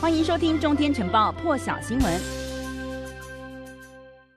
欢迎收听《中天晨报》破晓新闻。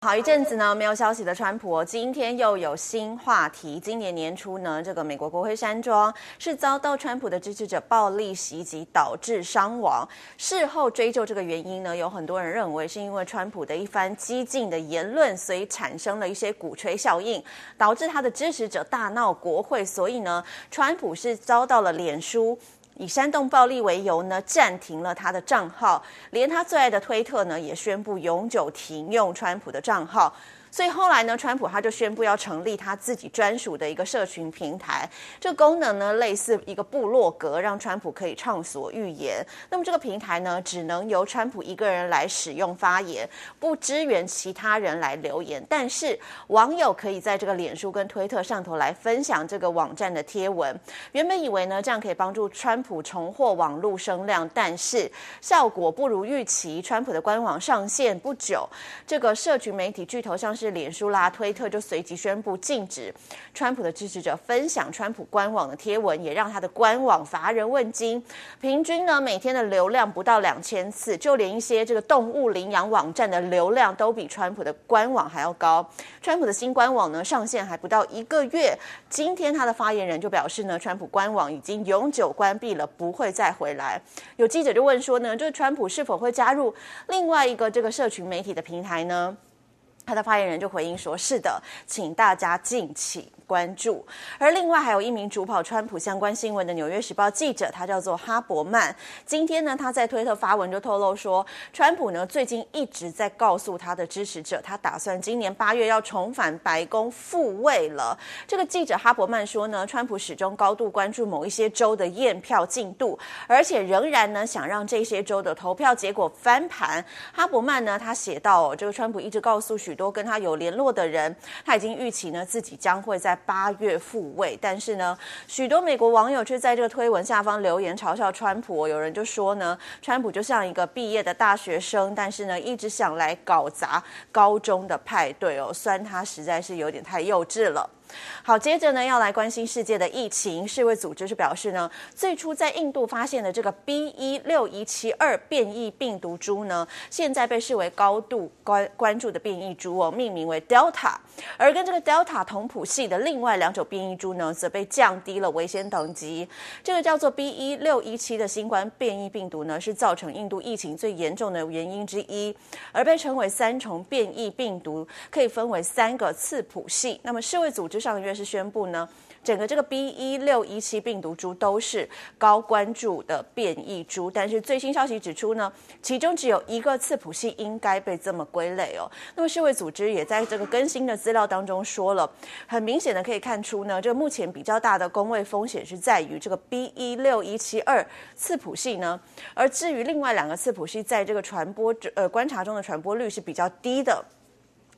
好一阵子呢，没有消息的川普，今天又有新话题。今年年初呢，这个美国国会山庄是遭到川普的支持者暴力袭击，导致伤亡。事后追究这个原因呢，有很多人认为是因为川普的一番激进的言论，所以产生了一些鼓吹效应，导致他的支持者大闹国会。所以呢，川普是遭到了脸书。以煽动暴力为由呢，暂停了他的账号，连他最爱的推特呢，也宣布永久停用川普的账号。所以后来呢，川普他就宣布要成立他自己专属的一个社群平台，这个功能呢类似一个部落格，让川普可以畅所欲言。那么这个平台呢，只能由川普一个人来使用发言，不支援其他人来留言。但是网友可以在这个脸书跟推特上头来分享这个网站的贴文。原本以为呢，这样可以帮助川普重获网络声量，但是效果不如预期。川普的官网上线不久，这个社群媒体巨头像是。是脸书啦，推特就随即宣布禁止川普的支持者分享川普官网的贴文，也让他的官网乏人问津。平均呢，每天的流量不到两千次，就连一些这个动物领养网站的流量都比川普的官网还要高。川普的新官网呢，上线还不到一个月，今天他的发言人就表示呢，川普官网已经永久关闭了，不会再回来。有记者就问说呢，就是川普是否会加入另外一个这个社群媒体的平台呢？他的发言人就回应说：“是的，请大家敬请关注。”而另外还有一名主跑川普相关新闻的《纽约时报》记者，他叫做哈伯曼。今天呢，他在推特发文就透露说，川普呢最近一直在告诉他的支持者，他打算今年八月要重返白宫复位了。这个记者哈伯曼说呢，川普始终高度关注某一些州的验票进度，而且仍然呢想让这些州的投票结果翻盘。哈伯曼呢，他写到哦，这个川普一直告诉。许多跟他有联络的人，他已经预期呢自己将会在八月复位，但是呢，许多美国网友却在这个推文下方留言嘲笑川普。有人就说呢，川普就像一个毕业的大学生，但是呢，一直想来搞砸高中的派对哦，酸他实在是有点太幼稚了。好，接着呢，要来关心世界的疫情。世卫组织是表示呢，最初在印度发现的这个 B. 一六一七二变异病毒株呢，现在被视为高度关关注的变异株哦，命名为 Delta。而跟这个 Delta 同谱系的另外两种变异株呢，则被降低了危险等级。这个叫做 B. 一六一七的新冠变异病毒呢，是造成印度疫情最严重的原因之一，而被称为三重变异病毒，可以分为三个次谱系。那么世卫组织。上个月是宣布呢，整个这个 B 一六一七病毒株都是高关注的变异株，但是最新消息指出呢，其中只有一个次谱系应该被这么归类哦。那么世卫组织也在这个更新的资料当中说了，很明显的可以看出呢，这目前比较大的公卫风险是在于这个 B 一六一七二次谱系呢，而至于另外两个次谱系，在这个传播呃观察中的传播率是比较低的。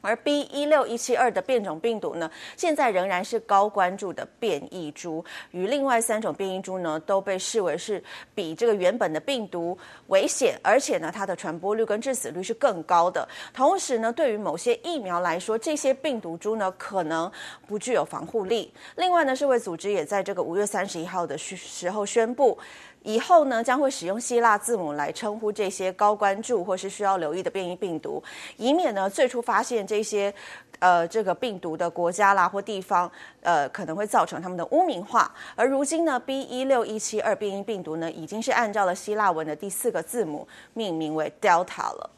而 B 一六一七二的变种病毒呢，现在仍然是高关注的变异株，与另外三种变异株呢，都被视为是比这个原本的病毒危险，而且呢，它的传播率跟致死率是更高的。同时呢，对于某些疫苗来说，这些病毒株呢，可能不具有防护力。另外呢，世卫组织也在这个五月三十一号的时候宣布。以后呢，将会使用希腊字母来称呼这些高关注或是需要留意的变异病毒，以免呢最初发现这些呃这个病毒的国家啦或地方，呃可能会造成他们的污名化。而如今呢，B 一六一七二变异病毒呢，已经是按照了希腊文的第四个字母命名为 Delta 了。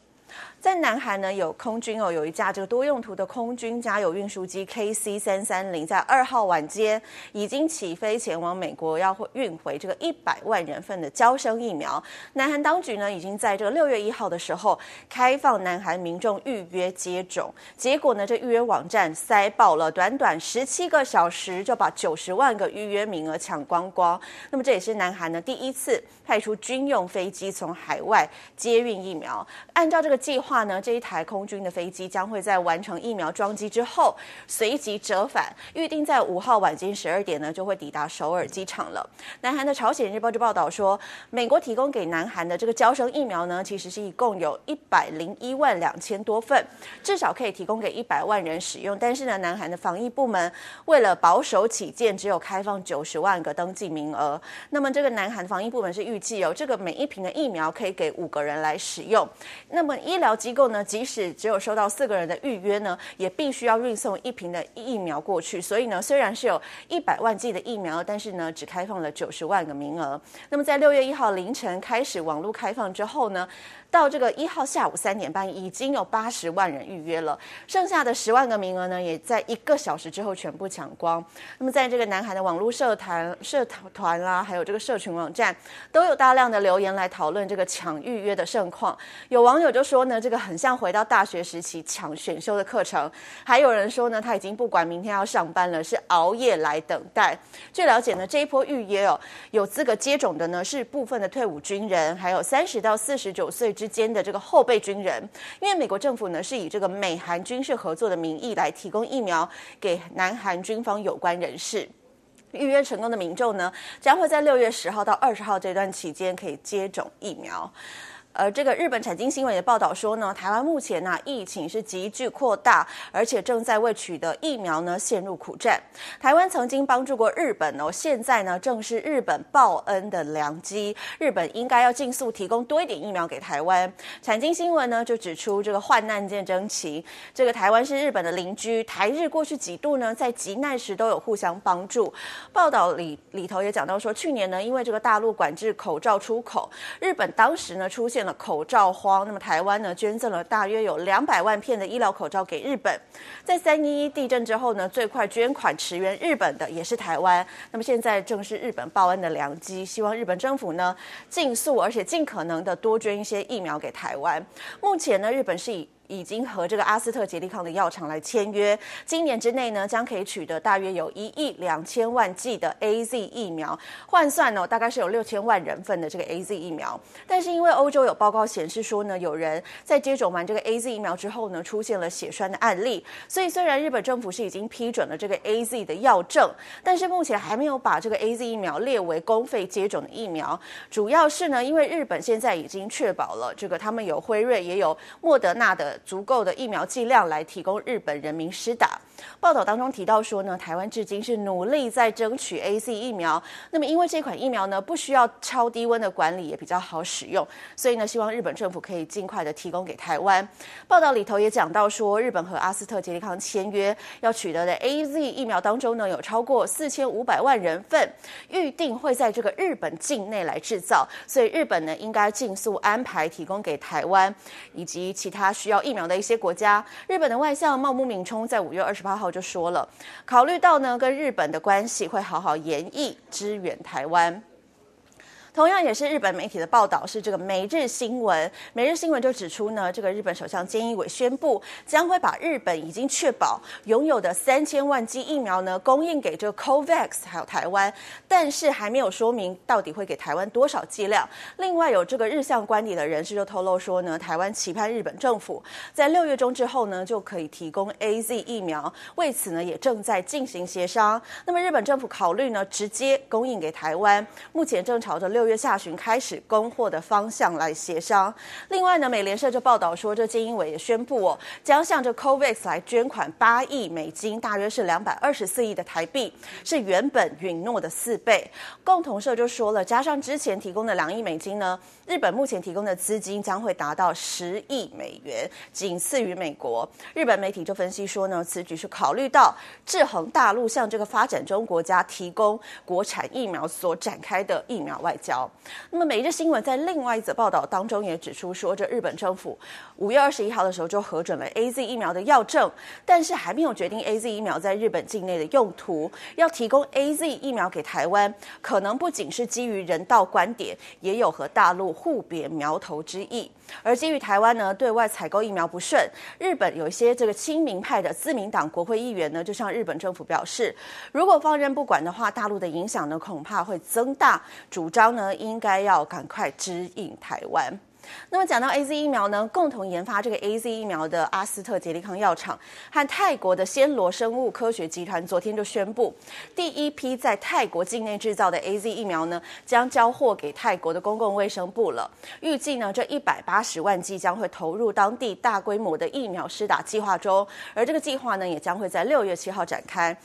在南韩呢，有空军哦，有一架这个多用途的空军加油运输机 KC 三三零，在二号晚间已经起飞前往美国，要运回这个一百万人份的交生疫苗。南韩当局呢，已经在这个六月一号的时候开放南韩民众预约接种，结果呢，这预约网站塞爆了，短短十七个小时就把九十万个预约名额抢光光。那么这也是南韩呢第一次派出军用飞机从海外接运疫苗，按照这个计划。话呢，这一台空军的飞机将会在完成疫苗装机之后，随即折返，预定在五号晚间十二点呢就会抵达首尔机场了。南韩的朝鲜日报就报道说，美国提供给南韩的这个交生疫苗呢，其实是一共有一百零一万两千多份，至少可以提供给一百万人使用。但是呢，南韩的防疫部门为了保守起见，只有开放九十万个登记名额。那么这个南韩防疫部门是预计哦，这个每一瓶的疫苗可以给五个人来使用。那么医疗机构呢，即使只有收到四个人的预约呢，也必须要运送一瓶的疫苗过去。所以呢，虽然是有一百万剂的疫苗，但是呢，只开放了九十万个名额。那么在六月一号凌晨开始网络开放之后呢，到这个一号下午三点半，已经有八十万人预约了，剩下的十万个名额呢，也在一个小时之后全部抢光。那么，在这个南韩的网络社团、社团啦，还有这个社群网站，都有大量的留言来讨论这个抢预约的盛况。有网友就说呢，这这个很像回到大学时期抢选修的课程。还有人说呢，他已经不管明天要上班了，是熬夜来等待。据了解呢，这一波预约哦，有资格接种的呢，是部分的退伍军人，还有三十到四十九岁。之间的这个后备军人，因为美国政府呢是以这个美韩军事合作的名义来提供疫苗给南韩军方有关人士，预约成功的民众呢将会在六月十号到二十号这段期间可以接种疫苗。而这个日本产经新闻也报道说呢，台湾目前呢、疫情是急剧扩大，而且正在为取得疫苗呢陷入苦战。台湾曾经帮助过日本哦，现在呢正是日本报恩的良机，日本应该要尽速提供多一点疫苗给台湾。产经新闻呢就指出，这个患难见真情，这个台湾是日本的邻居，台日过去几度呢在急难时都有互相帮助。报道里里头也讲到说，去年呢因为这个大陆管制口罩出口，日本当时呢出现。了口罩荒，那么台湾呢捐赠了大约有两百万片的医疗口罩给日本。在三一一地震之后呢，最快捐款驰援日本的也是台湾。那么现在正是日本报恩的良机，希望日本政府呢尽速而且尽可能的多捐一些疫苗给台湾。目前呢，日本是以已经和这个阿斯特捷利康的药厂来签约，今年之内呢，将可以取得大约有一亿两千万剂的 A Z 疫苗，换算呢，大概是有六千万人份的这个 A Z 疫苗。但是因为欧洲有报告显示说呢，有人在接种完这个 A Z 疫苗之后呢，出现了血栓的案例，所以虽然日本政府是已经批准了这个 A Z 的药证，但是目前还没有把这个 A Z 疫苗列为公费接种的疫苗。主要是呢，因为日本现在已经确保了这个他们有辉瑞也有莫德纳的。足够的疫苗剂量来提供日本人民施打。报道当中提到说呢，台湾至今是努力在争取 AZ 疫苗。那么因为这款疫苗呢，不需要超低温的管理，也比较好使用，所以呢，希望日本政府可以尽快的提供给台湾。报道里头也讲到说，日本和阿斯特捷利康签约要取得的 AZ 疫苗当中呢，有超过四千五百万人份，预定会在这个日本境内来制造，所以日本呢应该尽速安排提供给台湾以及其他需要疫苗的一些国家。日本的外相茂木敏充在五月二十八八号就说了，考虑到呢跟日本的关系，会好好研议支援台湾。同样也是日本媒体的报道，是这个每日新闻。每日新闻就指出呢，这个日本首相菅义伟宣布，将会把日本已经确保拥有的三千万剂疫苗呢，供应给这个 COVAX 还有台湾，但是还没有说明到底会给台湾多少剂量。另外有这个日向官邸的人士就透露说呢，台湾期盼日本政府在六月中之后呢，就可以提供 AZ 疫苗，为此呢也正在进行协商。那么日本政府考虑呢，直接供应给台湾，目前正朝着六。六月下旬开始供货的方向来协商。另外呢，美联社就报道说，这菅义伟也宣布哦，将向着 COVAX 来捐款八亿美金，大约是两百二十四亿的台币，是原本允诺的四倍。共同社就说了，加上之前提供的两亿美金呢，日本目前提供的资金将会达到十亿美元，仅次于美国。日本媒体就分析说呢，此举是考虑到制衡大陆向这个发展中国家提供国产疫苗所展开的疫苗外交。那么，每日新闻在另外一则报道当中也指出说，这日本政府五月二十一号的时候就核准了 AZ 疫苗的药证，但是还没有决定 AZ 疫苗在日本境内的用途。要提供 AZ 疫苗给台湾，可能不仅是基于人道观点，也有和大陆互别苗头之意。而基于台湾呢对外采购疫苗不顺，日本有一些这个亲民派的自民党国会议员呢，就向日本政府表示，如果放任不管的话，大陆的影响呢恐怕会增大，主张呢应该要赶快支应台湾。那么讲到 A Z 疫苗呢，共同研发这个 A Z 疫苗的阿斯特捷利康药厂和泰国的暹罗生物科学集团昨天就宣布，第一批在泰国境内制造的 A Z 疫苗呢，将交货给泰国的公共卫生部了。预计呢，这一百八十万剂将会投入当地大规模的疫苗施打计划中，而这个计划呢，也将会在六月七号展开。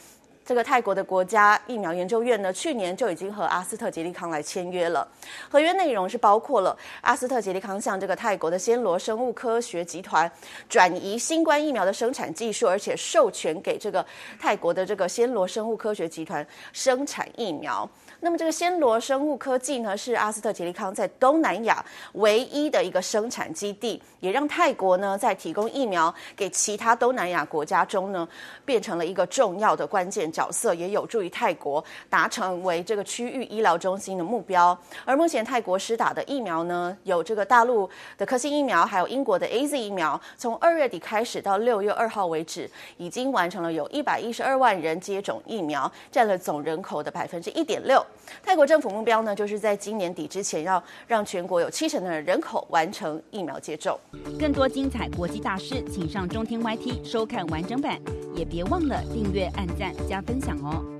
这个泰国的国家疫苗研究院呢，去年就已经和阿斯特捷利康来签约了。合约内容是包括了阿斯特捷利康向这个泰国的暹罗生物科学集团转移新冠疫苗的生产技术，而且授权给这个泰国的这个暹罗生物科学集团生产疫苗。那么这个暹罗生物科技呢，是阿斯特捷利康在东南亚唯一的一个生产基地，也让泰国呢在提供疫苗给其他东南亚国家中呢，变成了一个重要的关键。角色也有助于泰国达成为这个区域医疗中心的目标。而目前泰国施打的疫苗呢，有这个大陆的科兴疫苗，还有英国的 AZ 疫苗。从二月底开始到六月二号为止，已经完成了有一百一十二万人接种疫苗，占了总人口的百分之一点六。泰国政府目标呢，就是在今年底之前要让全国有七成的人口完成疫苗接种。更多精彩国际大师，请上中天 YT 收看完整版，也别忘了订阅、按赞加分享哦。